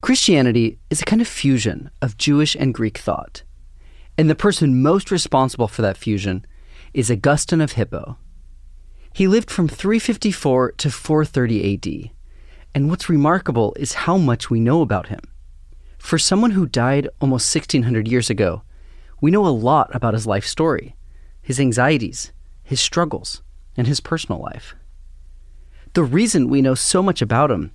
Christianity is a kind of fusion of Jewish and Greek thought. And the person most responsible for that fusion is Augustine of Hippo. He lived from 354 to 430 AD. And what's remarkable is how much we know about him. For someone who died almost 1600 years ago, we know a lot about his life story, his anxieties, his struggles, and his personal life. The reason we know so much about him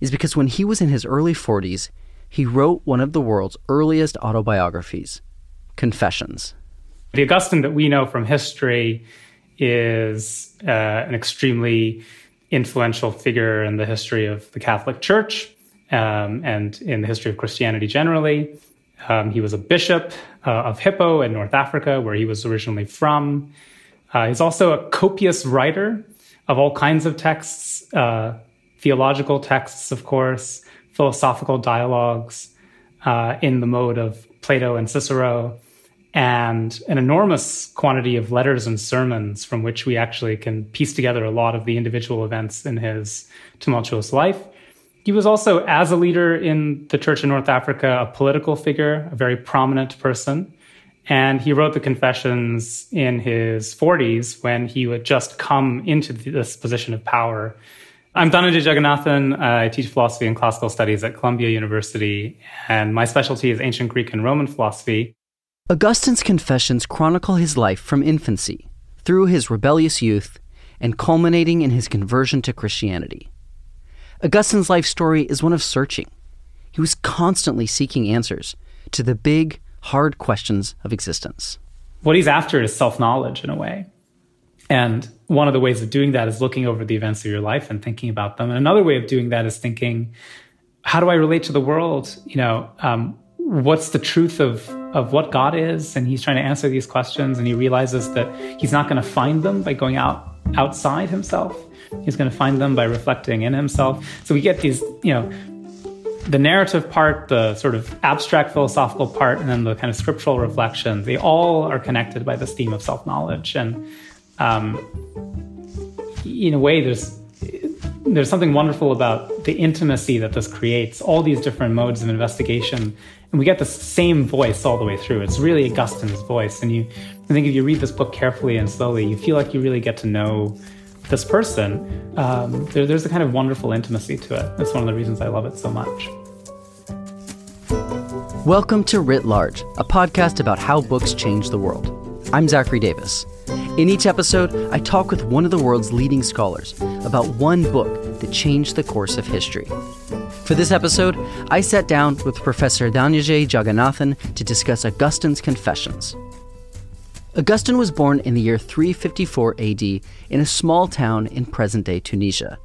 is because when he was in his early 40s, he wrote one of the world's earliest autobiographies, Confessions. The Augustine that we know from history is uh, an extremely influential figure in the history of the Catholic Church um, and in the history of Christianity generally. Um, he was a bishop uh, of Hippo in North Africa, where he was originally from. Uh, he's also a copious writer of all kinds of texts, uh, theological texts, of course, philosophical dialogues uh, in the mode of Plato and Cicero, and an enormous quantity of letters and sermons from which we actually can piece together a lot of the individual events in his tumultuous life. He was also, as a leader in the church in North Africa, a political figure, a very prominent person. And he wrote the Confessions in his 40s when he would just come into this position of power I'm Dhananjay Jagannathan. Uh, I teach philosophy and classical studies at Columbia University, and my specialty is ancient Greek and Roman philosophy. Augustine's Confessions chronicle his life from infancy, through his rebellious youth, and culminating in his conversion to Christianity. Augustine's life story is one of searching. He was constantly seeking answers to the big, hard questions of existence. What he's after is self knowledge in a way. And one of the ways of doing that is looking over the events of your life and thinking about them. And another way of doing that is thinking, how do I relate to the world? You know, um, what's the truth of of what God is? And he's trying to answer these questions, and he realizes that he's not going to find them by going out outside himself. He's going to find them by reflecting in himself. So we get these, you know, the narrative part, the sort of abstract philosophical part, and then the kind of scriptural reflection. They all are connected by this theme of self knowledge and um, in a way, there's there's something wonderful about the intimacy that this creates. All these different modes of investigation, and we get the same voice all the way through. It's really Augustine's voice, and you, I think, if you read this book carefully and slowly, you feel like you really get to know this person. Um, there, there's a kind of wonderful intimacy to it. That's one of the reasons I love it so much. Welcome to Writ Large, a podcast about how books change the world. I'm Zachary Davis. In each episode, I talk with one of the world's leading scholars about one book that changed the course of history. For this episode, I sat down with Professor Dhananjay Jagannathan to discuss Augustine's Confessions. Augustine was born in the year 354 AD in a small town in present day Tunisia.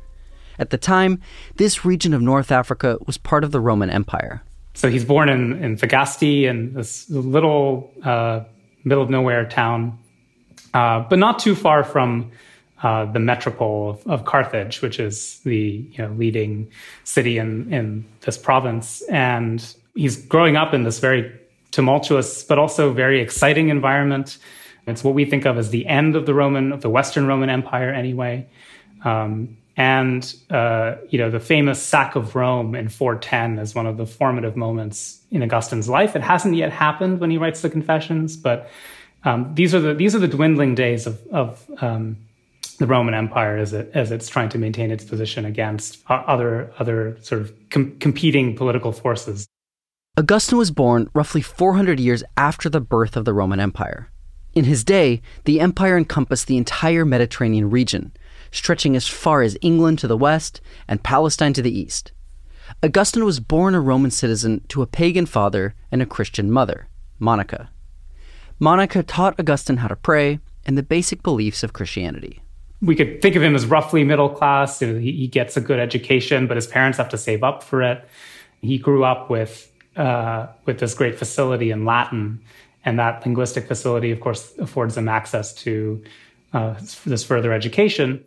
At the time, this region of North Africa was part of the Roman Empire. So he's born in, in Thagaste, in this little uh, middle of nowhere town uh, but not too far from uh, the metropole of, of, Carthage, which is the you know, leading city in, in this province. And he's growing up in this very tumultuous, but also very exciting environment. It's what we think of as the end of the Roman, of the Western Roman Empire, anyway. Um, and uh, you know the famous sack of Rome in 410 is one of the formative moments in Augustine's life. It hasn't yet happened when he writes the Confessions, but um, these are the these are the dwindling days of of um, the Roman Empire as it as it's trying to maintain its position against other other sort of com- competing political forces. Augustine was born roughly 400 years after the birth of the Roman Empire. In his day, the empire encompassed the entire Mediterranean region, stretching as far as England to the west and Palestine to the east. Augustine was born a Roman citizen to a pagan father and a Christian mother, Monica. Monica taught Augustine how to pray and the basic beliefs of Christianity. We could think of him as roughly middle class. He gets a good education, but his parents have to save up for it. He grew up with uh, with this great facility in Latin, and that linguistic facility, of course, affords them access to uh, this further education.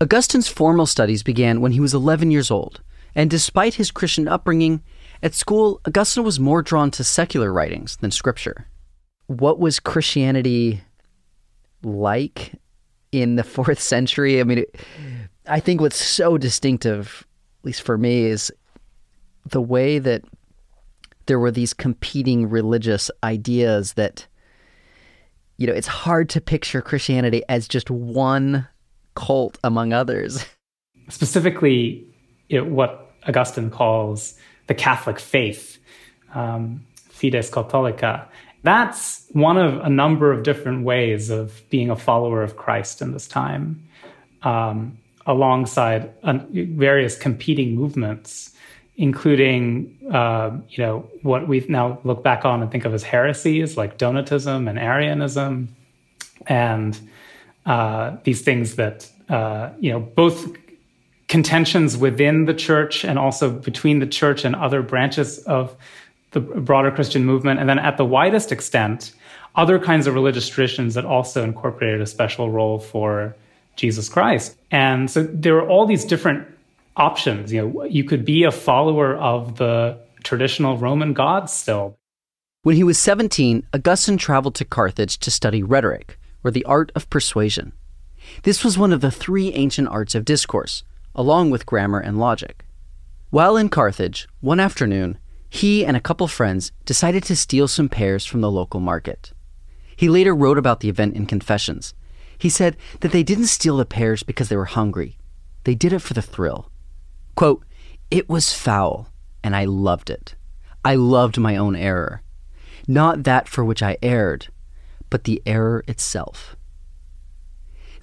Augustine's formal studies began when he was 11 years old, and despite his Christian upbringing, at school, Augustine was more drawn to secular writings than scripture. What was Christianity like in the fourth century? I mean, it, I think what's so distinctive, at least for me, is the way that there were these competing religious ideas that, you know, it's hard to picture Christianity as just one cult among others. Specifically, it, what Augustine calls the Catholic faith, um, Fides Catholica. That's one of a number of different ways of being a follower of Christ in this time, um, alongside various competing movements, including uh, you know what we now look back on and think of as heresies like Donatism and Arianism, and uh, these things that uh, you know both contentions within the church and also between the church and other branches of the broader Christian movement. And then at the widest extent, other kinds of religious traditions that also incorporated a special role for Jesus Christ. And so there are all these different options. You know, you could be a follower of the traditional Roman gods still. When he was 17, Augustine traveled to Carthage to study rhetoric, or the art of persuasion. This was one of the three ancient arts of discourse, along with grammar and logic. While in Carthage, one afternoon, he and a couple friends decided to steal some pears from the local market. He later wrote about the event in Confessions. He said that they didn't steal the pears because they were hungry. They did it for the thrill. Quote, It was foul, and I loved it. I loved my own error. Not that for which I erred, but the error itself.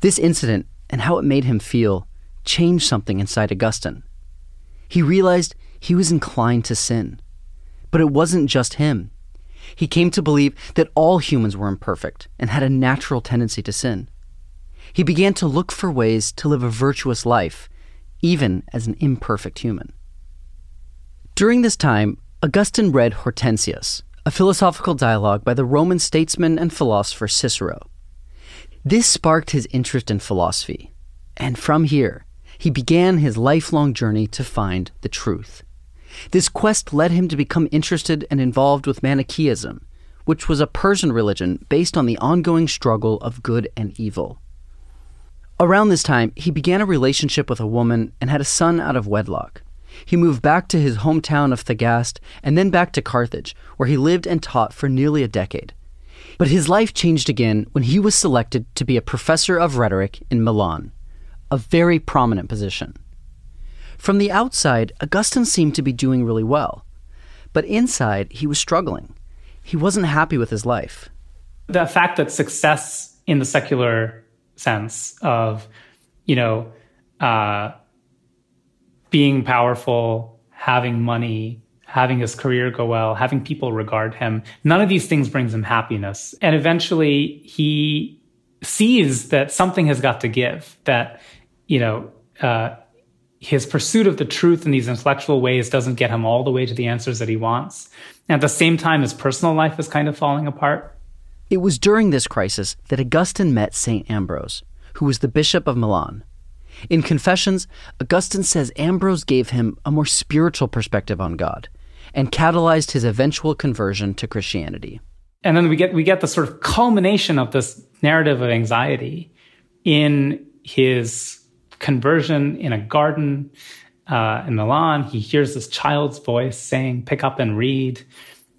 This incident and how it made him feel changed something inside Augustine. He realized he was inclined to sin. But it wasn't just him. He came to believe that all humans were imperfect and had a natural tendency to sin. He began to look for ways to live a virtuous life, even as an imperfect human. During this time, Augustine read Hortensius, a philosophical dialogue by the Roman statesman and philosopher Cicero. This sparked his interest in philosophy, and from here, he began his lifelong journey to find the truth. This quest led him to become interested and involved with Manichaeism, which was a Persian religion based on the ongoing struggle of good and evil. Around this time, he began a relationship with a woman and had a son out of wedlock. He moved back to his hometown of Thagast and then back to Carthage, where he lived and taught for nearly a decade. But his life changed again when he was selected to be a professor of rhetoric in Milan a very prominent position. From the outside, Augustine seemed to be doing really well, but inside, he was struggling. He wasn't happy with his life. The fact that success in the secular sense of, you know, uh, being powerful, having money, having his career go well, having people regard him, none of these things brings him happiness. And eventually he sees that something has got to give, that you know, uh, his pursuit of the truth in these intellectual ways doesn't get him all the way to the answers that he wants. And at the same time, his personal life is kind of falling apart. It was during this crisis that Augustine met St. Ambrose, who was the Bishop of Milan. In Confessions, Augustine says Ambrose gave him a more spiritual perspective on God and catalyzed his eventual conversion to Christianity. And then we get we get the sort of culmination of this narrative of anxiety in his conversion in a garden uh, in Milan. He hears this child's voice saying, "Pick up and read,"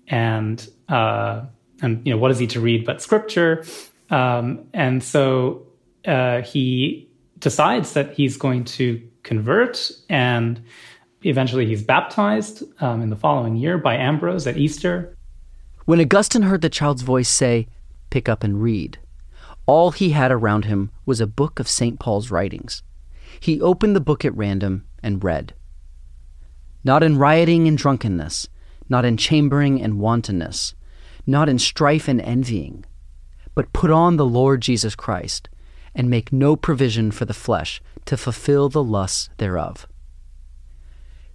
and uh, and you know what is he to read but scripture? Um, and so uh, he decides that he's going to convert, and eventually he's baptized um, in the following year by Ambrose at Easter. When Augustine heard the child's voice say, "Pick up and read," all he had around him was a book of St. Paul's writings. He opened the book at random and read. Not in rioting and drunkenness, not in chambering and wantonness, not in strife and envying, but put on the Lord Jesus Christ, and make no provision for the flesh to fulfill the lusts thereof.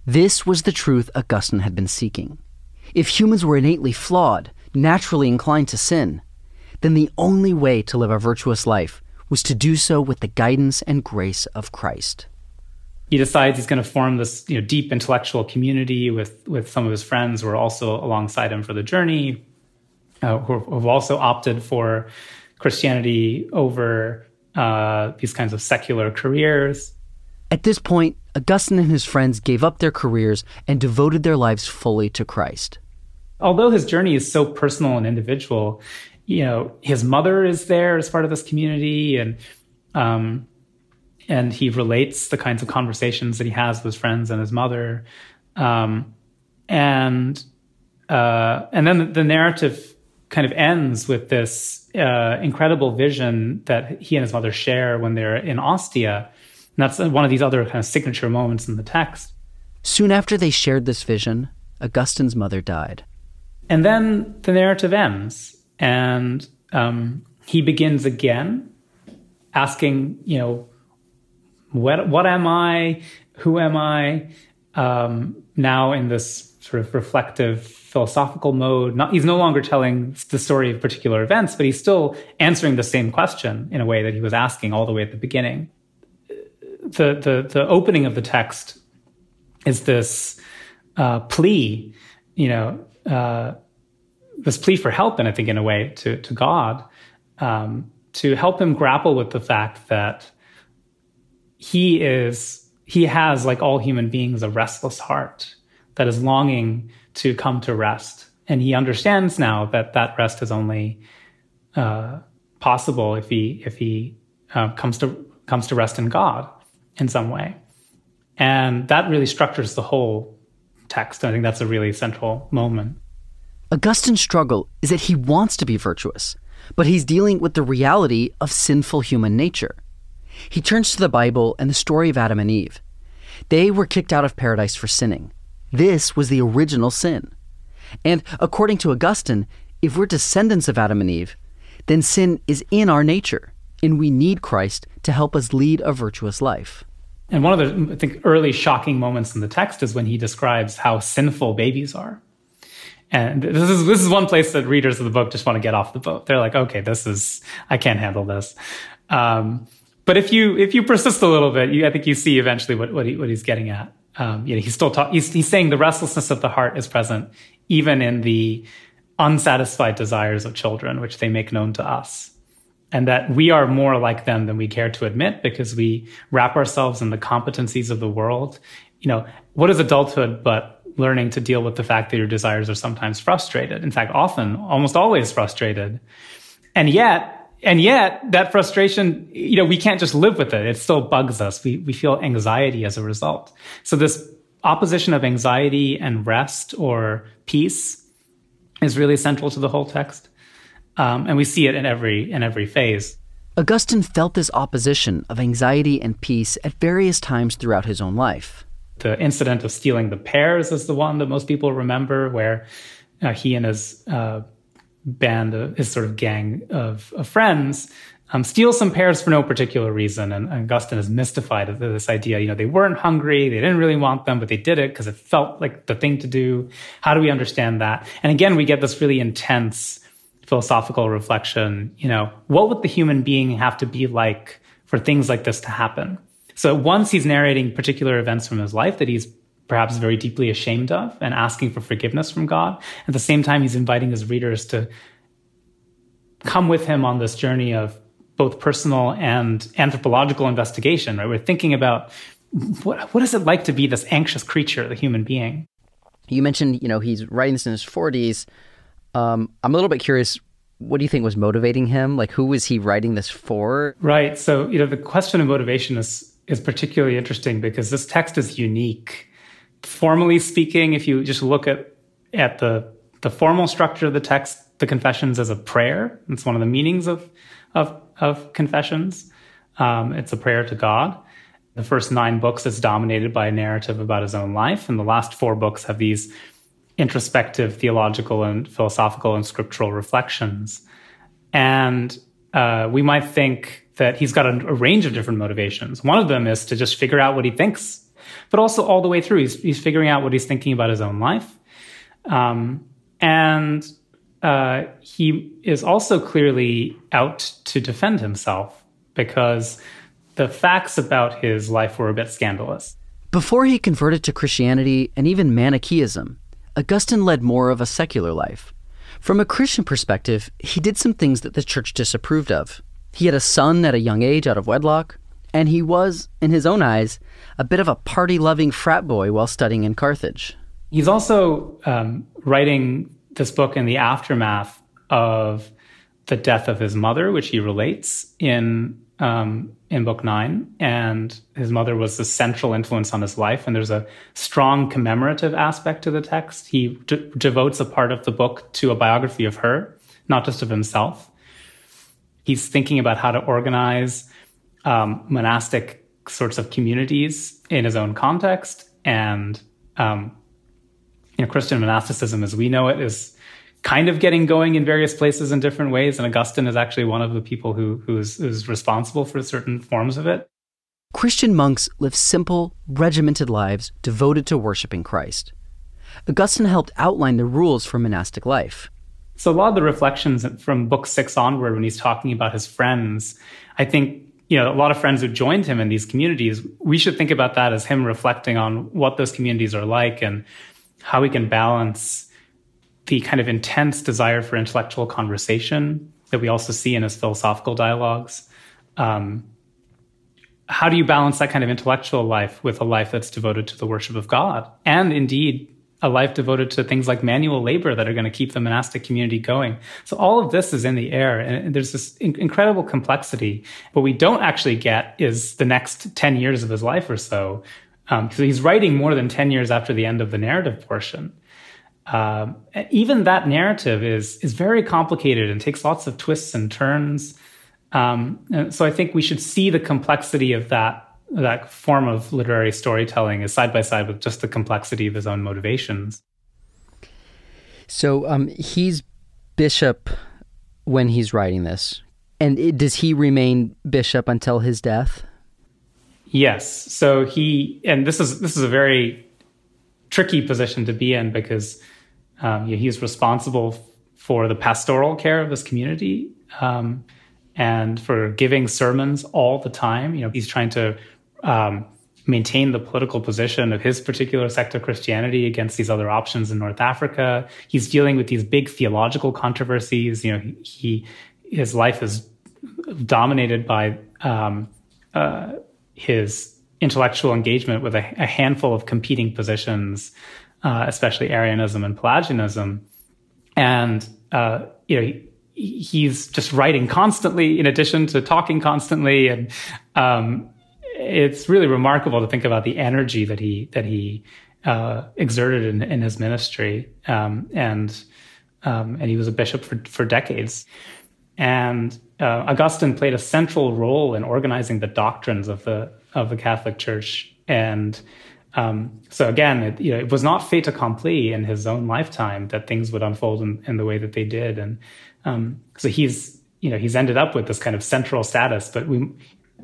This was the truth Augustine had been seeking. If humans were innately flawed, naturally inclined to sin, then the only way to live a virtuous life was to do so with the guidance and grace of Christ. He decides he's going to form this you know, deep intellectual community with, with some of his friends who are also alongside him for the journey, uh, who have also opted for Christianity over uh, these kinds of secular careers. At this point, Augustine and his friends gave up their careers and devoted their lives fully to Christ. Although his journey is so personal and individual, you know, his mother is there as part of this community, and um, and he relates the kinds of conversations that he has with his friends and his mother, um, and uh, and then the narrative kind of ends with this uh, incredible vision that he and his mother share when they're in Ostia. And that's one of these other kind of signature moments in the text. Soon after they shared this vision, Augustine's mother died. And then the narrative ends, and um, he begins again, asking, you know, what what am I? Who am I? Um, now in this sort of reflective philosophical mode. Not, he's no longer telling the story of particular events, but he's still answering the same question in a way that he was asking all the way at the beginning. The the the opening of the text is this uh, plea, you know, uh, this plea for help, and I think in a way to to God um, to help him grapple with the fact that he is he has like all human beings a restless heart that is longing to come to rest and he understands now that that rest is only uh, possible if he if he uh, comes to comes to rest in God in some way, and that really structures the whole text. I think that's a really central moment. Augustine's struggle is that he wants to be virtuous, but he's dealing with the reality of sinful human nature. He turns to the Bible and the story of Adam and Eve. They were kicked out of paradise for sinning. This was the original sin. And according to Augustine, if we're descendants of Adam and Eve, then sin is in our nature, and we need Christ to help us lead a virtuous life. And one of the, I think, early shocking moments in the text is when he describes how sinful babies are. And this is this is one place that readers of the book just want to get off the boat. They're like, okay, this is I can't handle this. Um, but if you if you persist a little bit, you, I think you see eventually what what, he, what he's getting at. Um, you know, he's still ta- he's, he's saying the restlessness of the heart is present even in the unsatisfied desires of children, which they make known to us, and that we are more like them than we care to admit because we wrap ourselves in the competencies of the world. You know, what is adulthood but learning to deal with the fact that your desires are sometimes frustrated? In fact, often, almost always frustrated, and yet and yet that frustration you know we can't just live with it. It still bugs us. We, we feel anxiety as a result. So this opposition of anxiety and rest or peace is really central to the whole text. Um, and we see it in every in every phase. Augustine felt this opposition of anxiety and peace at various times throughout his own life the incident of stealing the pears is the one that most people remember where uh, he and his uh, band, of, his sort of gang of, of friends, um, steal some pears for no particular reason. And, and Augustine is mystified at this idea. You know, they weren't hungry, they didn't really want them, but they did it because it felt like the thing to do. How do we understand that? And again, we get this really intense philosophical reflection. You know, what would the human being have to be like for things like this to happen? So once he's narrating particular events from his life that he's perhaps very deeply ashamed of and asking for forgiveness from God. At the same time, he's inviting his readers to come with him on this journey of both personal and anthropological investigation, right? We're thinking about what, what is it like to be this anxious creature, the human being? You mentioned, you know, he's writing this in his 40s. Um, I'm a little bit curious. What do you think was motivating him? Like, who was he writing this for? Right. So, you know, the question of motivation is is particularly interesting because this text is unique formally speaking, if you just look at at the the formal structure of the text, the confessions as a prayer. It's one of the meanings of of of confessions. Um, it's a prayer to God. The first nine books is dominated by a narrative about his own life, and the last four books have these introspective theological and philosophical and scriptural reflections. And uh, we might think that he's got a, a range of different motivations. One of them is to just figure out what he thinks but also all the way through. He's, he's figuring out what he's thinking about his own life. Um, and uh, he is also clearly out to defend himself because the facts about his life were a bit scandalous. Before he converted to Christianity and even Manichaeism, Augustine led more of a secular life. From a Christian perspective, he did some things that the church disapproved of. He had a son at a young age out of wedlock, and he was, in his own eyes, a bit of a party loving frat boy while studying in Carthage. He's also um, writing this book in the aftermath of the death of his mother, which he relates in um, in book nine, and his mother was the central influence on his life. And there's a strong commemorative aspect to the text. He d- devotes a part of the book to a biography of her, not just of himself. He's thinking about how to organize um, monastic sorts of communities in his own context, and um, you know, Christian monasticism, as we know it, is kind of getting going in various places in different ways. And Augustine is actually one of the people who who's, who's responsible for certain forms of it. Christian monks live simple, regimented lives devoted to worshiping Christ. Augustine helped outline the rules for monastic life. So, a lot of the reflections from book six onward, when he's talking about his friends, I think, you know, a lot of friends who joined him in these communities, we should think about that as him reflecting on what those communities are like and how we can balance the kind of intense desire for intellectual conversation that we also see in his philosophical dialogues. Um, how do you balance that kind of intellectual life with a life that's devoted to the worship of God? And indeed, a life devoted to things like manual labor that are going to keep the monastic community going. So all of this is in the air and there's this in- incredible complexity. What we don't actually get is the next 10 years of his life or so. Um, so he's writing more than 10 years after the end of the narrative portion. Um, even that narrative is is very complicated and takes lots of twists and turns. Um, and so I think we should see the complexity of that that form of literary storytelling is side by side with just the complexity of his own motivations. So um, he's bishop when he's writing this, and it, does he remain bishop until his death? Yes. So he and this is this is a very tricky position to be in because um, he's responsible for the pastoral care of his community um, and for giving sermons all the time. You know, he's trying to um, maintain the political position of his particular sect of Christianity against these other options in North Africa. He's dealing with these big theological controversies. You know, he his life is dominated by um, uh, his intellectual engagement with a, a handful of competing positions uh, especially Arianism and Pelagianism. And, uh, you know, he, he's just writing constantly in addition to talking constantly. And, um, it's really remarkable to think about the energy that he, that he, uh, exerted in, in his ministry. Um, and, um, and he was a bishop for, for decades. And, uh, Augustine played a central role in organizing the doctrines of the, of the Catholic Church. And, um, so again, it, you know, it was not fait accompli in his own lifetime that things would unfold in, in the way that they did, and um, so he's you know he's ended up with this kind of central status. But we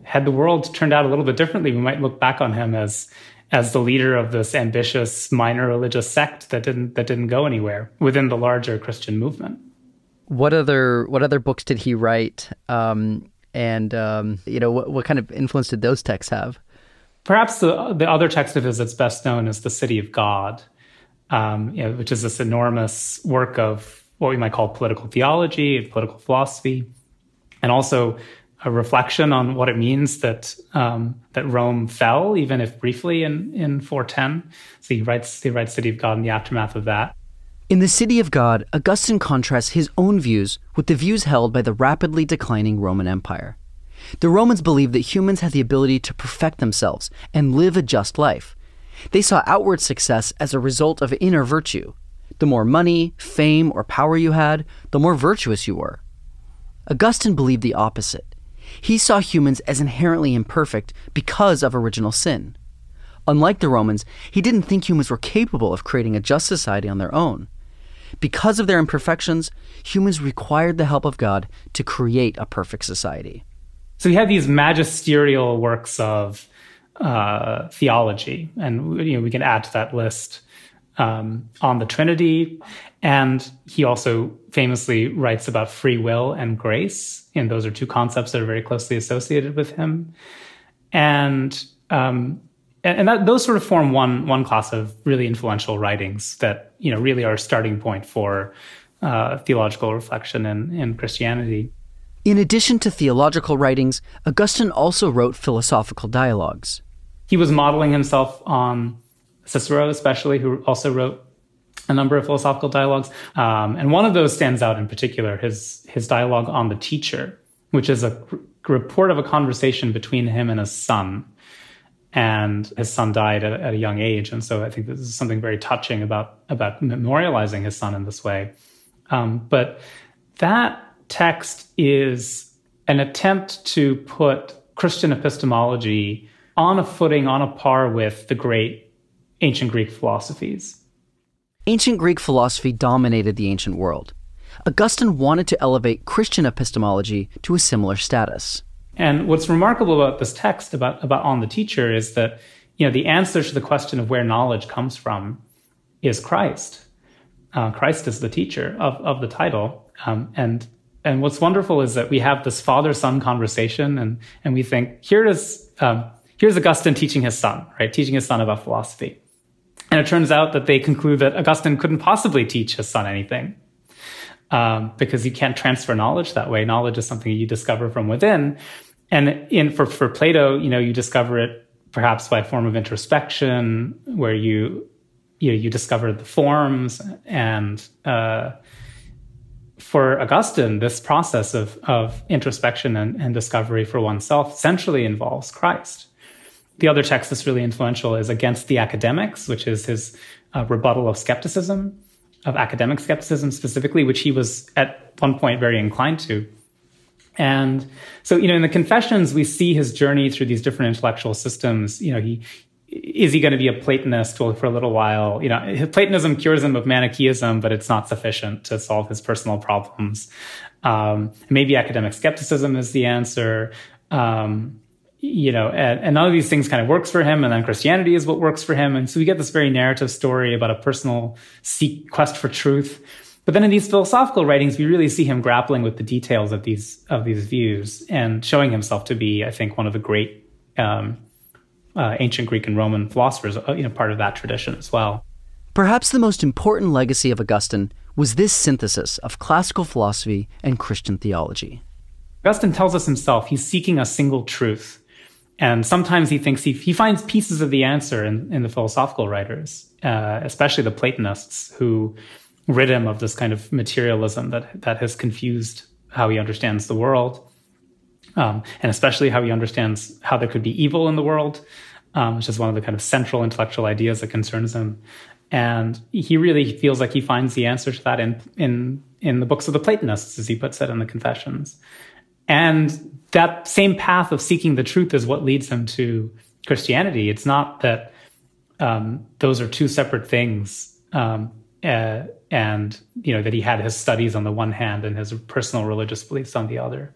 had the world turned out a little bit differently, we might look back on him as as the leader of this ambitious minor religious sect that didn't that didn't go anywhere within the larger Christian movement. What other what other books did he write? Um, and um, you know what, what kind of influence did those texts have? Perhaps the, the other text of his that's best known is The City of God, um, you know, which is this enormous work of what we might call political theology and political philosophy, and also a reflection on what it means that um, that Rome fell, even if briefly in in 410. So he writes he writes City of God in the aftermath of that. In the City of God, Augustine contrasts his own views with the views held by the rapidly declining Roman Empire. The Romans believed that humans had the ability to perfect themselves and live a just life. They saw outward success as a result of inner virtue. The more money, fame, or power you had, the more virtuous you were. Augustine believed the opposite. He saw humans as inherently imperfect because of original sin. Unlike the Romans, he didn't think humans were capable of creating a just society on their own. Because of their imperfections, humans required the help of God to create a perfect society. So we have these magisterial works of uh, theology, and you know we can add to that list um, on the Trinity, and he also famously writes about free will and grace, and those are two concepts that are very closely associated with him, and um, and, that, those sort of form one one class of really influential writings that you know really are a starting point for uh, theological reflection in, in Christianity. In addition to theological writings, Augustine also wrote philosophical dialogues. He was modeling himself on Cicero, especially, who also wrote a number of philosophical dialogues. Um, and one of those stands out in particular his, his dialogue on the teacher, which is a report of a conversation between him and his son. And his son died at, at a young age. And so I think this is something very touching about, about memorializing his son in this way. Um, but that text is an attempt to put Christian epistemology on a footing, on a par with the great ancient Greek philosophies. Ancient Greek philosophy dominated the ancient world. Augustine wanted to elevate Christian epistemology to a similar status. And what's remarkable about this text about, about on the teacher is that you know the answer to the question of where knowledge comes from is Christ. Uh, Christ is the teacher of, of the title. Um, and and what's wonderful is that we have this father son conversation, and and we think here is um, here's Augustine teaching his son, right, teaching his son about philosophy, and it turns out that they conclude that Augustine couldn't possibly teach his son anything. Um, because you can't transfer knowledge that way. Knowledge is something you discover from within. And in for, for Plato, you know, you discover it perhaps by a form of introspection, where you you know, you discover the forms and uh, for Augustine, this process of, of introspection and, and discovery for oneself centrally involves Christ. The other text that's really influential is Against the Academics, which is his uh, rebuttal of skepticism, of academic skepticism specifically, which he was at one point very inclined to. And so, you know, in the Confessions, we see his journey through these different intellectual systems. You know, he is he going to be a Platonist for a little while? You know, Platonism cures him of Manichaeism, but it's not sufficient to solve his personal problems. Um, maybe academic skepticism is the answer. Um, you know, and, and, none of these things kind of works for him. And then Christianity is what works for him. And so we get this very narrative story about a personal seek, quest for truth. But then in these philosophical writings, we really see him grappling with the details of these of these views and showing himself to be, I think, one of the great um, uh, ancient Greek and Roman philosophers, uh, you know, part of that tradition as well. Perhaps the most important legacy of Augustine was this synthesis of classical philosophy and Christian theology. Augustine tells us himself he's seeking a single truth. And sometimes he thinks he, he finds pieces of the answer in, in the philosophical writers, uh, especially the Platonists, who rid him of this kind of materialism that, that has confused how he understands the world, um, and especially how he understands how there could be evil in the world um, which is one of the kind of central intellectual ideas that concerns him. And he really feels like he finds the answer to that in in in the books of the Platonists, as he puts it in the Confessions. And that same path of seeking the truth is what leads him to Christianity. It's not that um, those are two separate things, um, uh, and you know that he had his studies on the one hand and his personal religious beliefs on the other.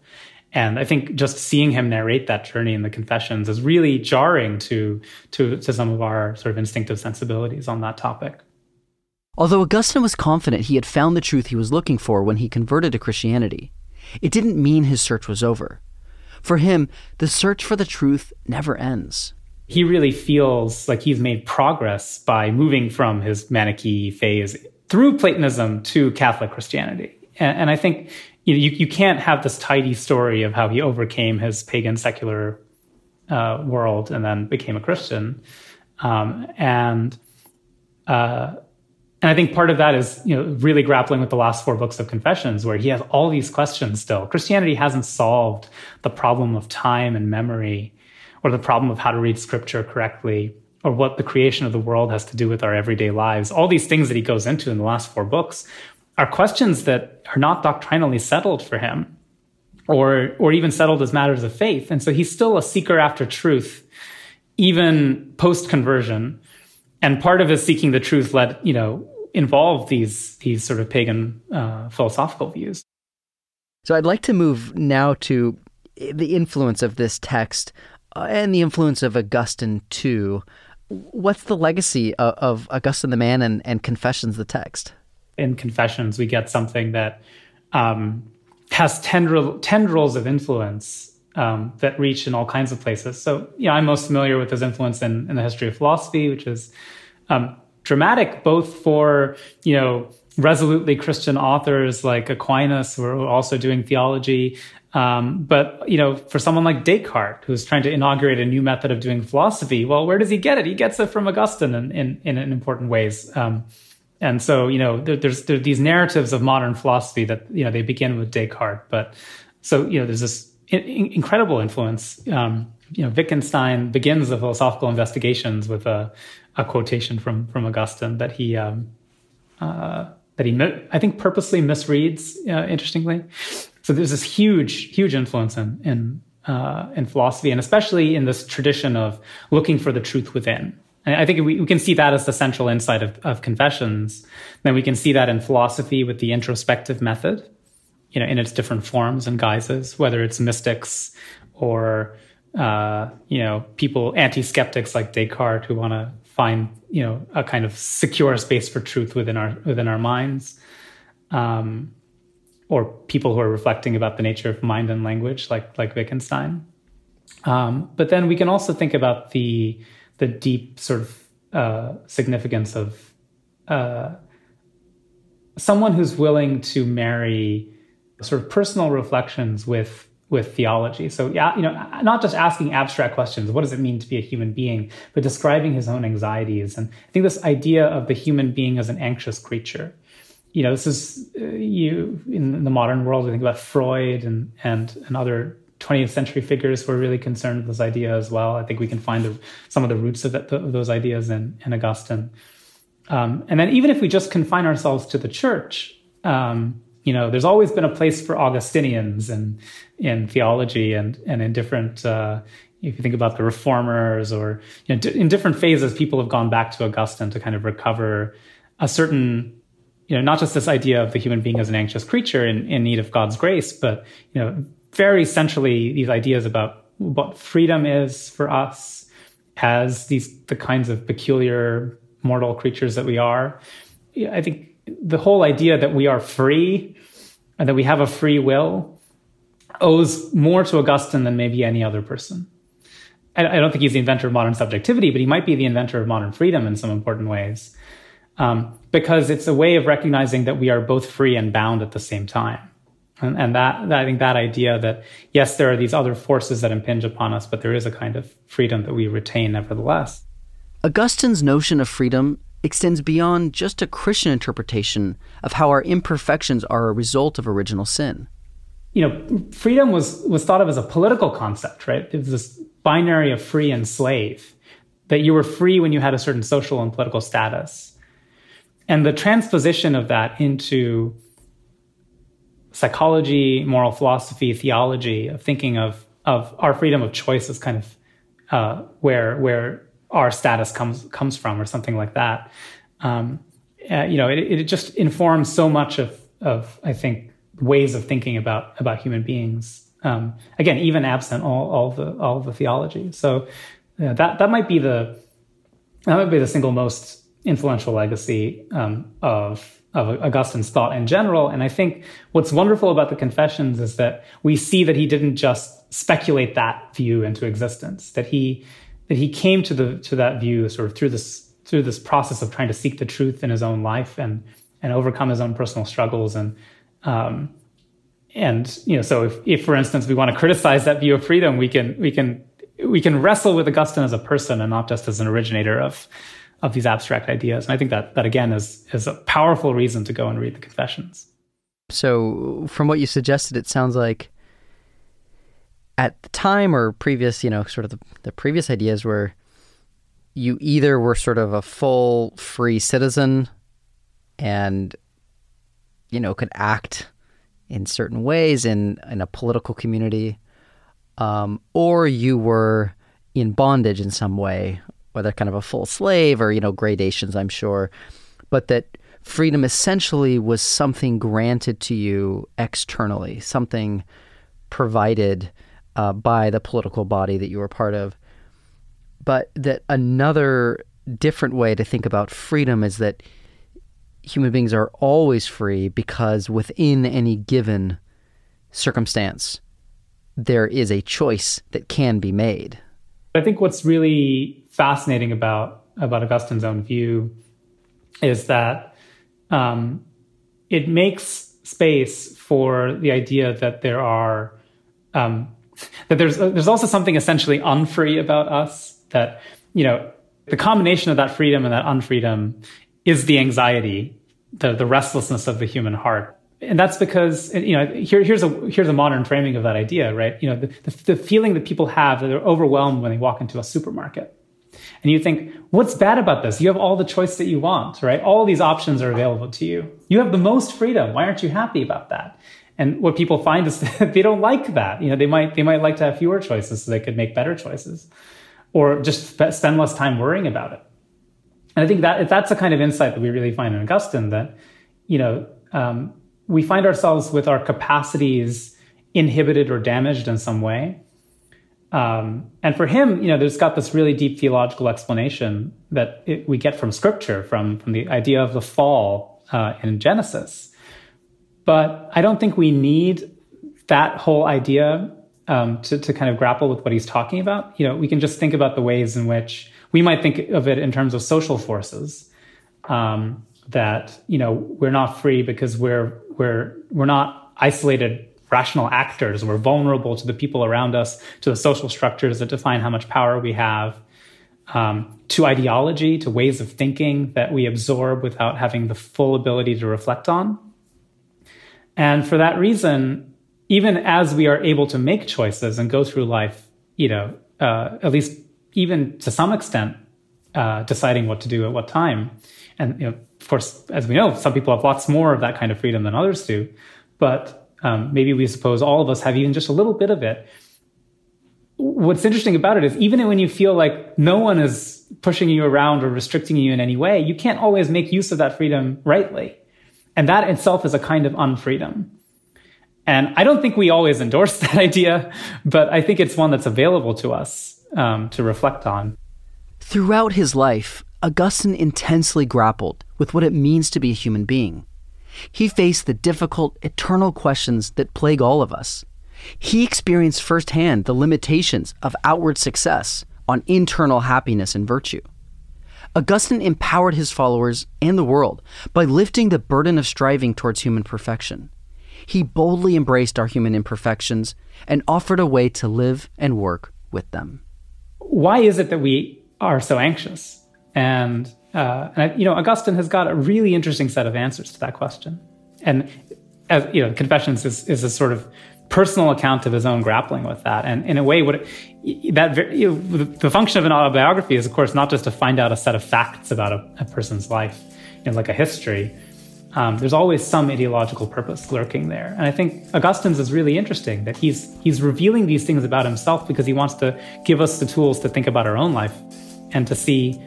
And I think just seeing him narrate that journey in the confessions is really jarring to, to, to some of our sort of instinctive sensibilities on that topic. Although Augustine was confident he had found the truth he was looking for when he converted to Christianity, it didn't mean his search was over. For him, the search for the truth never ends. He really feels like he's made progress by moving from his Manichae phase through Platonism to Catholic Christianity. And, and I think you, know, you, you can't have this tidy story of how he overcame his pagan secular uh, world and then became a Christian. Um, and uh, and I think part of that is you know really grappling with the last four books of Confessions, where he has all these questions still. Christianity hasn't solved the problem of time and memory, or the problem of how to read Scripture correctly, or what the creation of the world has to do with our everyday lives. All these things that he goes into in the last four books are questions that are not doctrinally settled for him or or even settled as matters of faith and so he's still a seeker after truth even post conversion and part of his seeking the truth led you know involved these these sort of pagan uh, philosophical views so i'd like to move now to the influence of this text uh, and the influence of Augustine too. What's the legacy of, of Augustine the man and, and Confessions the text? In Confessions, we get something that um, has tendril, tendrils of influence um, that reach in all kinds of places. So, you know, I'm most familiar with his influence in, in the history of philosophy, which is um, dramatic both for, you know, resolutely Christian authors like Aquinas who are also doing theology. Um, but you know, for someone like Descartes, who's trying to inaugurate a new method of doing philosophy, well, where does he get it? He gets it from Augustine in in, in important ways. Um, and so, you know, there, there's there these narratives of modern philosophy that you know they begin with Descartes, but so you know, there's this in, incredible influence. Um, you know, Wittgenstein begins the philosophical investigations with a, a quotation from from Augustine that he um, uh, that he I think purposely misreads. Uh, interestingly, so there's this huge huge influence in in uh, in philosophy, and especially in this tradition of looking for the truth within. And I think we, we can see that as the central insight of, of confessions. Then we can see that in philosophy with the introspective method, you know, in its different forms and guises, whether it's mystics or uh, you know people anti-skeptics like Descartes who want to find you know a kind of secure space for truth within our within our minds, um, or people who are reflecting about the nature of mind and language like like Wittgenstein. Um, but then we can also think about the the deep sort of uh, significance of uh, someone who's willing to marry sort of personal reflections with with theology. So yeah, you know, not just asking abstract questions, what does it mean to be a human being, but describing his own anxieties. And I think this idea of the human being as an anxious creature. You know, this is uh, you in the modern world. We think about Freud and and and other 20th century figures who are really concerned with this idea as well. I think we can find the, some of the roots of, that, of those ideas in, in Augustine. Um, and then even if we just confine ourselves to the church, um, you know, there's always been a place for Augustinians in in theology and and in different. Uh, if you think about the reformers, or you know, in different phases, people have gone back to Augustine to kind of recover a certain, you know, not just this idea of the human being as an anxious creature in, in need of God's grace, but you know, very centrally these ideas about what freedom is for us as these the kinds of peculiar mortal creatures that we are. I think the whole idea that we are free and that we have a free will owes more to Augustine than maybe any other person. I, don't think he's the inventor of modern subjectivity, but he might be the inventor of modern freedom in some important ways. Um, because it's a way of recognizing that we are both free and bound at the same time. And, and that, that, I think that idea that, yes, there are these other forces that impinge upon us, but there is a kind of freedom that we retain nevertheless. Augustine's notion of freedom extends beyond just a Christian interpretation of how our imperfections are a result of original sin. You know, freedom was, was thought of as a political concept, right? It was this binary of free and slave, that you were free when you had a certain social and political status. And the transposition of that into psychology, moral philosophy, theology, of thinking of, of our freedom of choice as kind of uh, where, where our status comes comes from or something like that. Um, uh, you know, it, it just informs so much of of I think ways of thinking about about human beings. Um, again, even absent all, all the all the theology. So uh, that that might be the that might be the single most influential legacy um, of of Augustine's thought in general. And I think what's wonderful about the Confessions is that we see that he didn't just speculate that view into existence. That he that he came to the to that view sort of through this through this process of trying to seek the truth in his own life and and overcome his own personal struggles. And um, and you know so if, if for instance we want to criticize that view of freedom we can we can we can wrestle with Augustine as a person and not just as an originator of of these abstract ideas. And I think that that again is is a powerful reason to go and read the confessions. So from what you suggested it sounds like at the time or previous, you know, sort of the, the previous ideas were you either were sort of a full free citizen and, you know, could act in certain ways in, in a political community, um, or you were in bondage in some way, whether kind of a full slave or, you know, gradations, I'm sure, but that freedom essentially was something granted to you externally, something provided uh, by the political body that you were part of. But that another different way to think about freedom is that human beings are always free because within any given circumstance, there is a choice that can be made. I think what's really fascinating about about Augustine's own view is that um, it makes space for the idea that there are um, that there's there's also something essentially unfree about us that you know the combination of that freedom and that unfreedom is the anxiety the the restlessness of the human heart. And that's because you know here, here's a here's a modern framing of that idea right? You know the, the, the feeling that people have that they're overwhelmed when they walk into a supermarket. And you think what's bad about this? You have all the choice that you want right? All these options are available to you. You have the most freedom. Why aren't you happy about that and what people find is that they don't like that you know they might they might like to have fewer choices so they could make better choices or just spend less time worrying about it and i think that that's a kind of insight that we really find in augustine that you know um, we find ourselves with our capacities inhibited or damaged in some way. Um, and for him, you know, there's got this really deep theological explanation that it, we get from Scripture, from from the idea of the fall uh, in Genesis. But I don't think we need that whole idea um, to to kind of grapple with what he's talking about. You know, we can just think about the ways in which we might think of it in terms of social forces. Um, that you know we're not free because we're we're we're not isolated rational actors. We're vulnerable to the people around us, to the social structures that define how much power we have, um, to ideology, to ways of thinking that we absorb without having the full ability to reflect on. And for that reason, even as we are able to make choices and go through life, you know, uh, at least even to some extent, uh, deciding what to do at what time, and you know, of course, as we know, some people have lots more of that kind of freedom than others do. But um, maybe we suppose all of us have even just a little bit of it. What's interesting about it is even when you feel like no one is pushing you around or restricting you in any way, you can't always make use of that freedom rightly. And that itself is a kind of unfreedom. And I don't think we always endorse that idea, but I think it's one that's available to us um, to reflect on. Throughout his life, Augustine intensely grappled with what it means to be a human being. He faced the difficult, eternal questions that plague all of us. He experienced firsthand the limitations of outward success on internal happiness and virtue. Augustine empowered his followers and the world by lifting the burden of striving towards human perfection. He boldly embraced our human imperfections and offered a way to live and work with them. Why is it that we are so anxious? And, uh, and you know, Augustine has got a really interesting set of answers to that question. And as you know, Confessions is, is a sort of personal account of his own grappling with that. And in a way, what that you know, the function of an autobiography is, of course, not just to find out a set of facts about a, a person's life, you know, like a history. Um, there's always some ideological purpose lurking there, and I think Augustine's is really interesting that he's he's revealing these things about himself because he wants to give us the tools to think about our own life and to see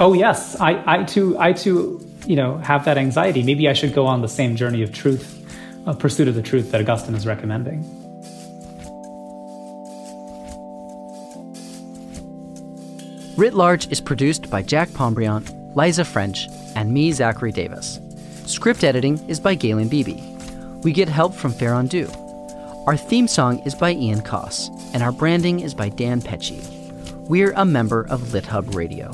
oh yes, I, I too, I too, you know, have that anxiety. Maybe I should go on the same journey of truth, of pursuit of the truth that Augustine is recommending. Writ Large is produced by Jack Pombriant, Liza French, and me, Zachary Davis. Script editing is by Galen Beebe. We get help from Farron Du. Our theme song is by Ian Coss, and our branding is by Dan Pecci. We're a member of LitHub Radio.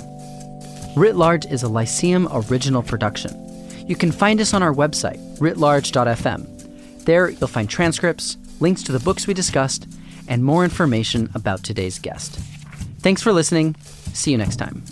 Writ Large is a Lyceum original production. You can find us on our website, writlarge.fm. There, you'll find transcripts, links to the books we discussed, and more information about today's guest. Thanks for listening. See you next time.